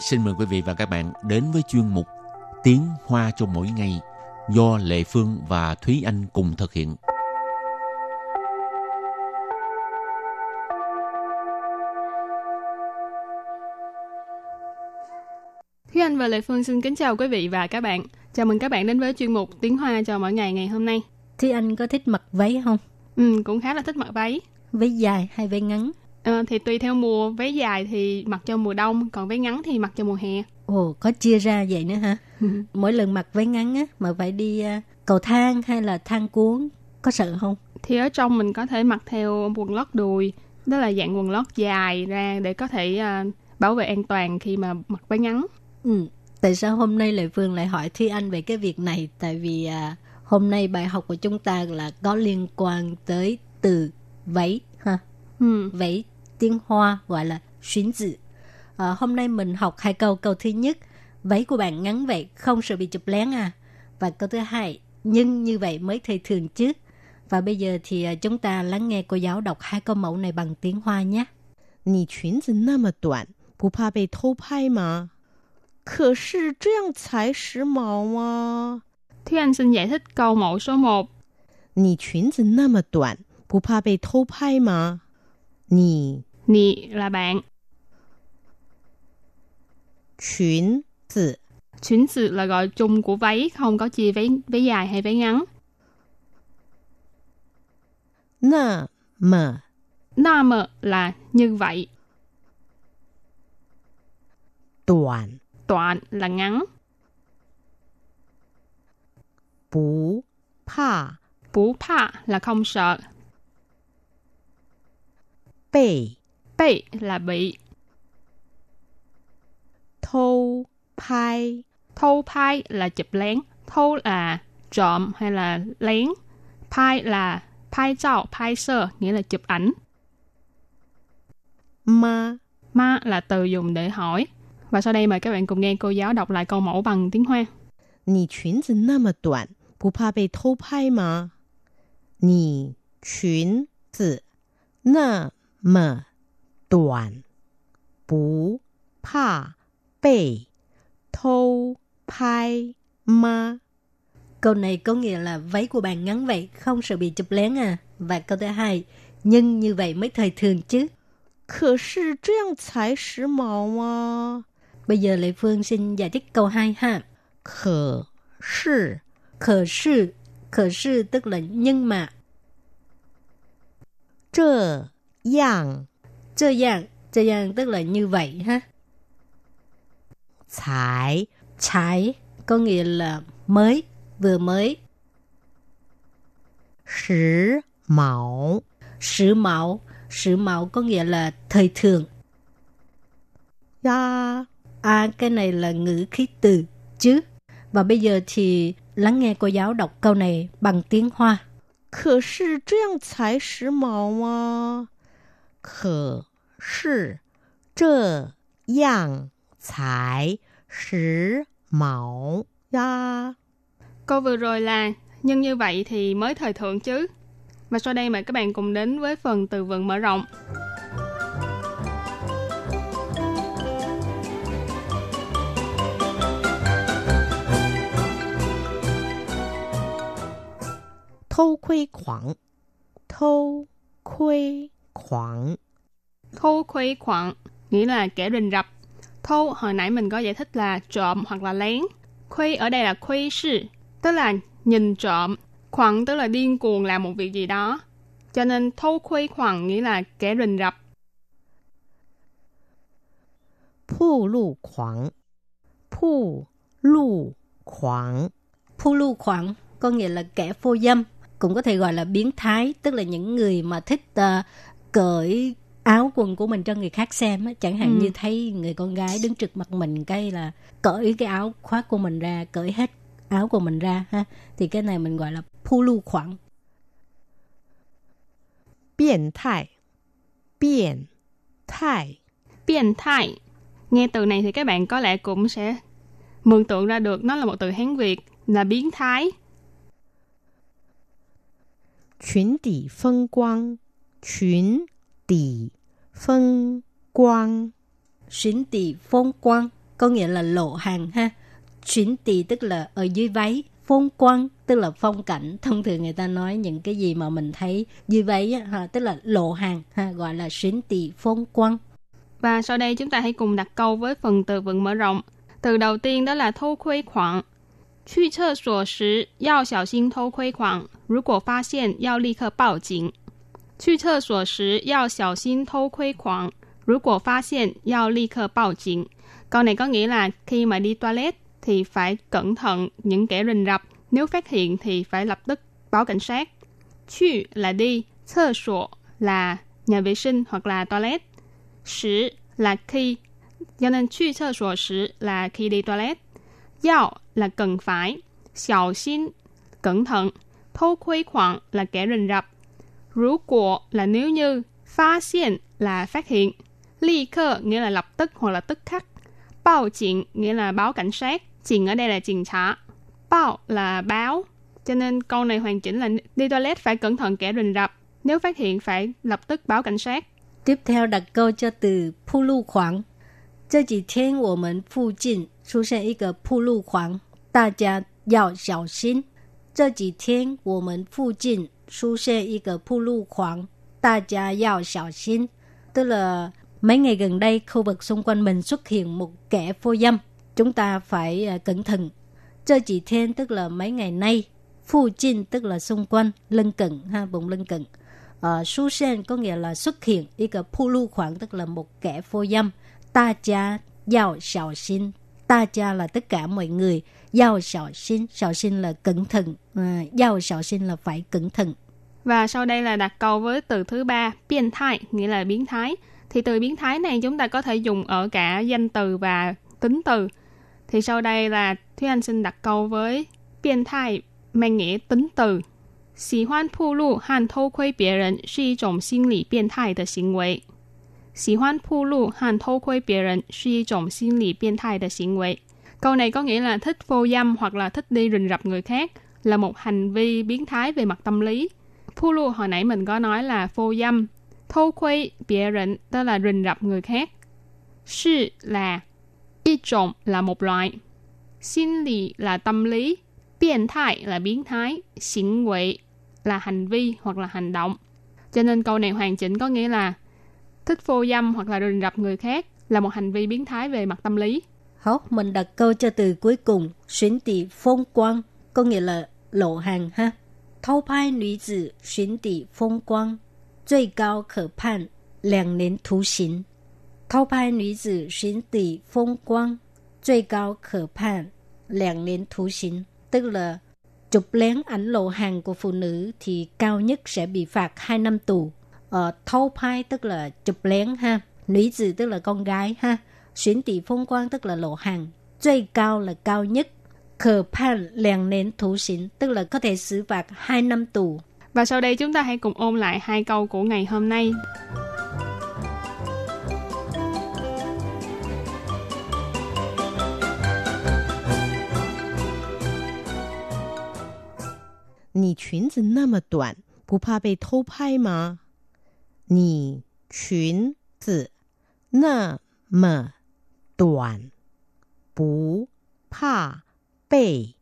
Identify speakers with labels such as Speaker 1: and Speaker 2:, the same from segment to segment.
Speaker 1: xin mời quý vị và các bạn đến với chuyên mục Tiếng Hoa cho mỗi ngày do Lệ Phương và Thúy Anh cùng thực hiện.
Speaker 2: Thúy Anh và Lệ Phương xin kính chào quý vị và các bạn. Chào mừng các bạn đến với chuyên mục Tiếng Hoa cho mỗi ngày ngày hôm nay.
Speaker 3: Thúy Anh có thích mặc váy không?
Speaker 2: Ừ, cũng khá là thích mặc váy.
Speaker 3: Váy dài hay váy ngắn?
Speaker 2: À, thì tùy theo mùa, váy dài thì mặc cho mùa đông, còn váy ngắn thì mặc cho mùa hè.
Speaker 3: Ồ, có chia ra vậy nữa hả? Mỗi lần mặc váy ngắn á, mà phải đi uh, cầu thang hay là thang cuốn, có sợ không?
Speaker 2: Thì ở trong mình có thể mặc theo quần lót đùi, đó là dạng quần lót dài ra để có thể uh, bảo vệ an toàn khi mà mặc váy ngắn.
Speaker 3: Ừ, tại sao hôm nay Lệ Phương lại hỏi Thúy Anh về cái việc này? Tại vì à, hôm nay bài học của chúng ta là có liên quan tới từ váy ha.
Speaker 2: Ừ.
Speaker 3: Váy tiếng Hoa gọi là xuyến dự. À, hôm nay mình học hai câu. Câu thứ nhất, váy của bạn ngắn vậy, không sợ bị chụp lén à. Và câu thứ hai, nhưng như vậy mới thời thường chứ. Và bây giờ thì à, chúng ta lắng nghe cô giáo đọc hai câu mẫu này bằng tiếng Hoa nhé.
Speaker 4: 你裙子那么短，不怕被偷拍吗？可是这样才时髦啊！
Speaker 2: Thúy Anh xin giải thích câu mẫu số 1.
Speaker 4: 你裙子那么短，不怕被偷拍吗？你
Speaker 2: nì là bạn.
Speaker 4: Chuyến tử
Speaker 2: Chuyến tử là gọi chung của váy, không có chia váy, váy dài hay váy ngắn.
Speaker 4: Nà mờ
Speaker 2: Nà mờ là như vậy.
Speaker 4: Đoạn
Speaker 2: Đoạn là ngắn.
Speaker 4: Bú pa
Speaker 2: Bú pa là không sợ.
Speaker 4: Bì 被
Speaker 2: bị là bị,
Speaker 4: 偷拍。
Speaker 2: thâu pai là chụp lén, thâu là trộm hay là lén, pai là pai trao, pai sơ nghĩa là chụp ảnh,
Speaker 4: 吗？
Speaker 2: ma là từ dùng để hỏi. Và sau đây mời các bạn cùng nghe cô giáo đọc lại câu mẫu bằng tiếng Hoa.
Speaker 4: 你裙子那么短，不怕被偷拍吗？你裙子那么 短，不怕被偷拍吗？
Speaker 3: Câu này có nghĩa là váy của bạn ngắn vậy, không sợ bị chụp lén à. Và câu thứ hai, nhưng như vậy mới thời thường chứ.
Speaker 4: 可是这样才时髦啊！
Speaker 3: Bây giờ Lệ Phương xin giải thích câu 2 ha.
Speaker 4: 可是
Speaker 3: Khờ sư, khờ sư tức là nhưng mà.
Speaker 4: 这样
Speaker 3: Chơ dạng, chơ dạng tức là như vậy ha.
Speaker 4: 才
Speaker 3: Trái có nghĩa là mới, vừa mới.
Speaker 4: 时髦
Speaker 3: Sử mạo, sử mạo có nghĩa là thời thường.
Speaker 4: 呀！
Speaker 3: À, cái này là ngữ khí từ chứ. Và bây giờ thì lắng nghe cô giáo đọc câu này bằng tiếng Hoa.
Speaker 4: 可是这样才时髦啊！ 可是这样才时髦呀！
Speaker 2: Câu vừa rồi là nhưng như vậy thì mới thời thượng chứ. Và sau đây mời các bạn cùng đến với phần từ vựng mở rộng.
Speaker 4: 偷窥狂，偷窥 khoảng.
Speaker 2: thâu khuấy khoảng nghĩa là kẻ rình rập. thâu hồi nãy mình có giải thích là trộm hoặc là lén. Khuấy ở đây là khuấy sư, tức là nhìn trộm. Khoảng tức là điên cuồng làm một việc gì đó. Cho nên thâu khuấy khoảng nghĩa là kẻ rình rập.
Speaker 4: Phụ lụ khoảng Phụ lụ khoảng
Speaker 3: Phụ lụ khoảng có nghĩa là kẻ phô dâm cũng có thể gọi là biến thái tức là những người mà thích uh, cởi áo quần của mình cho người khác xem á. Chẳng hạn
Speaker 2: Ừ.
Speaker 3: như thấy người con gái đứng trực mặt mình cái là cởi cái áo khoác của mình ra, cởi hết áo của mình ra ha. Thì cái này mình gọi là phu lưu khoảng.
Speaker 4: 变态，变态，
Speaker 2: Biến thái. Nghe từ này thì các bạn có lẽ cũng sẽ mường tượng ra được nó là một từ Hán Việt là biến thái.
Speaker 4: 裙底风光， 裙底风光，
Speaker 3: Xuyến tỳ phong quang có nghĩa là lộ hàng ha. Chuyển tì tức là ở dưới váy, phong quang tức là phong cảnh. Thông thường người ta nói những cái gì mà mình thấy dưới váy á, ha, tức là lộ hàng ha, gọi là chuyển tì phong quang.
Speaker 2: Và sau đây chúng ta hãy cùng đặt câu với phần từ vựng mở rộng. Từ đầu tiên đó là thâu khuê khoảng. 去厕所时要小心偷窥狂，如果发现要立刻报警。 去厕所时要小心偷窥狂，如果发现要立刻报警。Câu này có nghĩa là khi mà đi toilet thì phải cẩn thận những kẻ rình rập, nếu phát hiện thì phải lập tức báo cảnh sát. Chu là đi, sơ sổ là nhà vệ sinh hoặc là toilet. Sử là khi, cho nên chu sơ sổ sử là khi đi toilet. Yao là cần phải, xiao xin cẩn thận, thâu khuấy khoảng là kẻ rình rập. Rú của là nếu như, phát hiện là phát hiện, ly cơ nghĩa là lập tức hoặc là tức khắc, báo警nghĩa là báo cảnh sát, chỉnh ở đây là chỉnh trả, báo là báo. Cho nên câu này hoàn chỉnh là đi toilet phải cẩn thận kẻ rình rập, nếu phát hiện phải lập tức báo cảnh sát.
Speaker 3: Tiếp theo đặt câu cho từ铺路狂。这几天我们附近出现一个铺路狂，大家要小心。这几天我们附近 出现一个铺路狂，大家要小心。Tức là mấy ngày gần đây khu vực xung quanh mình xuất hiện một kẻ phô dâm, chúng ta phải uh, cẩn thận. Chơ chỉ thiên tức là mấy ngày nay, phu chinh tức là xung quanh, lân cận ha, vùng lân cận. Uh, su sen có nghĩa là xuất hiện, y cái pu lu khoảng tức là một kẻ phô dâm. Ta cha giao xảo xin, ta cha là tất cả mọi người, giao xảo xin, xảo xin là cẩn thận, uh, giao xảo xin là phải cẩn thận.
Speaker 2: Và sau đây là đặt câu với từ thứ ba, biến thái, nghĩa là biến thái. Thì từ biến thái này chúng ta có thể dùng ở cả danh từ và tính từ. Thì sau đây là Thúy Anh xin đặt câu với biến thái mang nghĩa tính từ. 喜欢铺路和偷窥别人是一种心理变态的行为。 喜欢铺路和偷窥别人是一种心理变态的行为。Câu này có nghĩa là thích phô dâm hoặc là thích đi rình rập người khác là một hành vi biến thái về mặt tâm lý. Phu lu hồi nãy mình có nói là phô dâm. Thâu khuây bịa rịnh tức là rình rập người khác. Sư là y trộn là một loại. Xin lý là tâm lý. Biến thái là biến thái. Xỉn quậy là hành vi hoặc là hành động. Cho nên câu này hoàn chỉnh có nghĩa là thích phô dâm hoặc là rình rập người khác là một hành vi biến thái về mặt tâm lý.
Speaker 3: Hảo, mình đặt câu cho từ cuối cùng, xuyến tỷ phong quang, có nghĩa là lộ hàng ha. Thâu pai nữ tử xuyến tỷ phong quang, 最高可判两年徒刑。偷拍女子寻底风光，最高可判两年徒刑。Tức là chụp lén ảnh lộ hàng của phụ nữ thì cao nhất sẽ bị phạt 2 năm tù. Ờ, thâu pai tức là chụp lén ha. Nữ tử tức là con gái ha. Xuyến tỷ phong quang tức là lộ hàng.最cao là cao nhất. Khờ pan lèng nến thủ xỉn tức là có thể xử phạt 2 năm tù.
Speaker 2: Và sau đây chúng ta hãy cùng ôn lại hai câu của ngày hôm nay.
Speaker 4: 你裙子那么短，不怕被偷拍吗？ 你裙子那么短，不怕被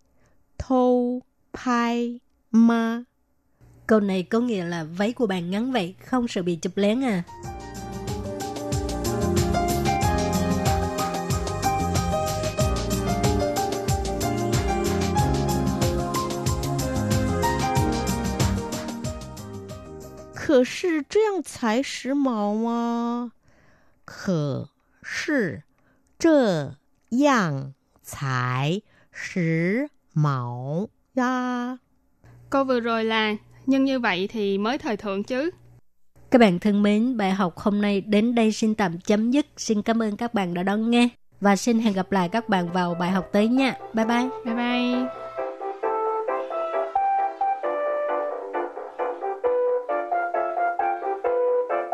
Speaker 4: 偷拍吗？
Speaker 3: Câu này có nghĩa là váy của bạn ngắn vậy, không sợ bị chụp lén à.
Speaker 4: 可是这样才时髦吗？可是这样才时髦呀！
Speaker 2: Câu vừa rồi là nhưng như vậy thì mới thời thượng chứ.
Speaker 3: Các bạn thân mến, bài học hôm nay đến đây xin tạm chấm dứt. Xin cảm ơn các bạn đã đón nghe. Và xin hẹn gặp lại các bạn vào bài học tới nha. Bye bye.
Speaker 2: Bye bye.